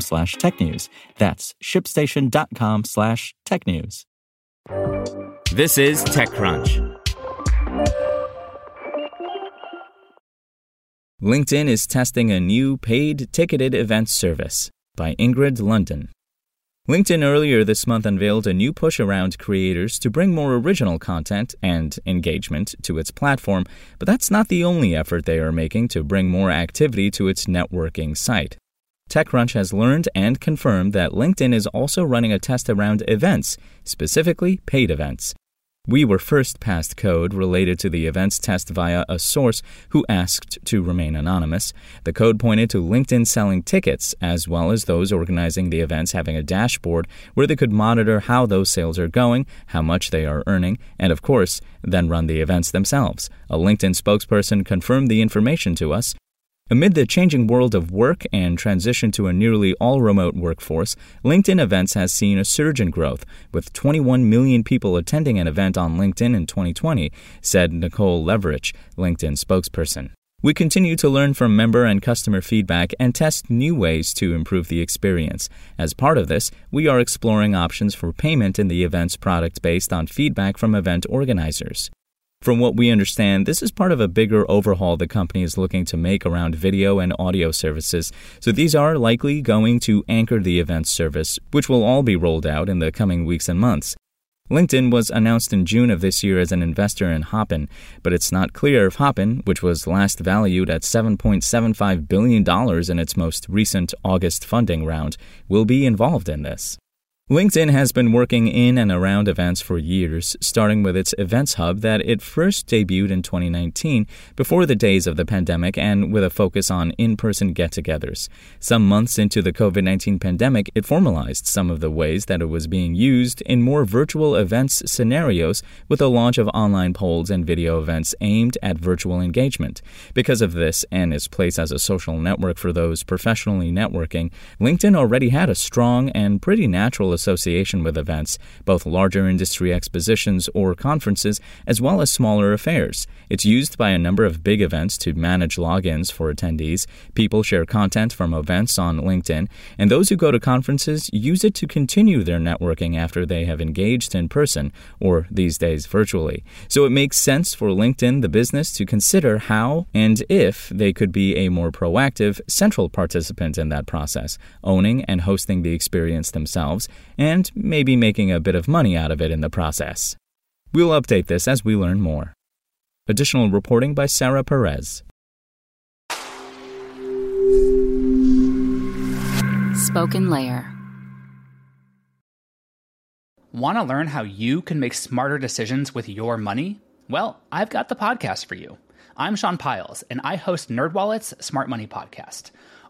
slash technews. That's shipstation.com slash technews. This is TechCrunch. LinkedIn is testing a new paid ticketed event service by Ingrid Lunden. LinkedIn earlier this month unveiled a new push around creators to bring more original content and engagement to its platform, but that's not the only effort they are making to bring more activity to its networking site. TechCrunch has learned and confirmed that LinkedIn is also running a test around events, specifically paid events. We were first passed code related to the events test via a source who asked to remain anonymous. The code pointed to LinkedIn selling tickets, as well as those organizing the events having a dashboard where they could monitor how those sales are going, how much they are earning, and of course, then run the events themselves. A LinkedIn spokesperson confirmed the information to us. Amid the changing world of work and transition to a nearly all remote workforce, LinkedIn Events has seen a surge in growth, with 21 million people attending an event on LinkedIn in 2020, said Nicole Leverich, LinkedIn spokesperson. We continue to learn from member and customer feedback and test new ways to improve the experience. As part of this, we are exploring options for payment in the event's product based on feedback from event organizers. From what we understand, this is part of a bigger overhaul the company is looking to make around video and audio services. So these are likely going to anchor the event service, which will all be rolled out in the coming weeks and months. LinkedIn was announced in June of this year as an investor in Hopin, but it's not clear if Hopin, which was last valued at $7.75 billion in its most recent August funding round, will be involved in this. LinkedIn has been working in and around events for years, starting with its Events Hub that it first debuted in 2019 before the days of the pandemic and with a focus on in person get togethers. Some months into the COVID 19 pandemic, it formalized some of the ways that it was being used in more virtual events scenarios with the launch of online polls and video events aimed at virtual engagement. Because of this and its place as a social network for those professionally networking, LinkedIn already had a strong and pretty natural association with events, both larger industry expositions or conferences, as well as smaller affairs. It's used by a number of big events to manage logins for attendees. People share content from events on LinkedIn, and those who go to conferences use it to continue their networking after they have engaged in person, or these days virtually. So it makes sense for LinkedIn, the business, to consider how and if they could be a more proactive, central participant in that process, owning and hosting the experience themselves, and maybe making a bit of money out of it in the process. We'll update this as we learn more. Additional reporting by Sarah Perez. Spoken Layer. Want to learn how you can make smarter decisions with your money? Well, I've got the podcast for you. I'm Sean Pyles, and I host NerdWallet's Smart Money Podcast.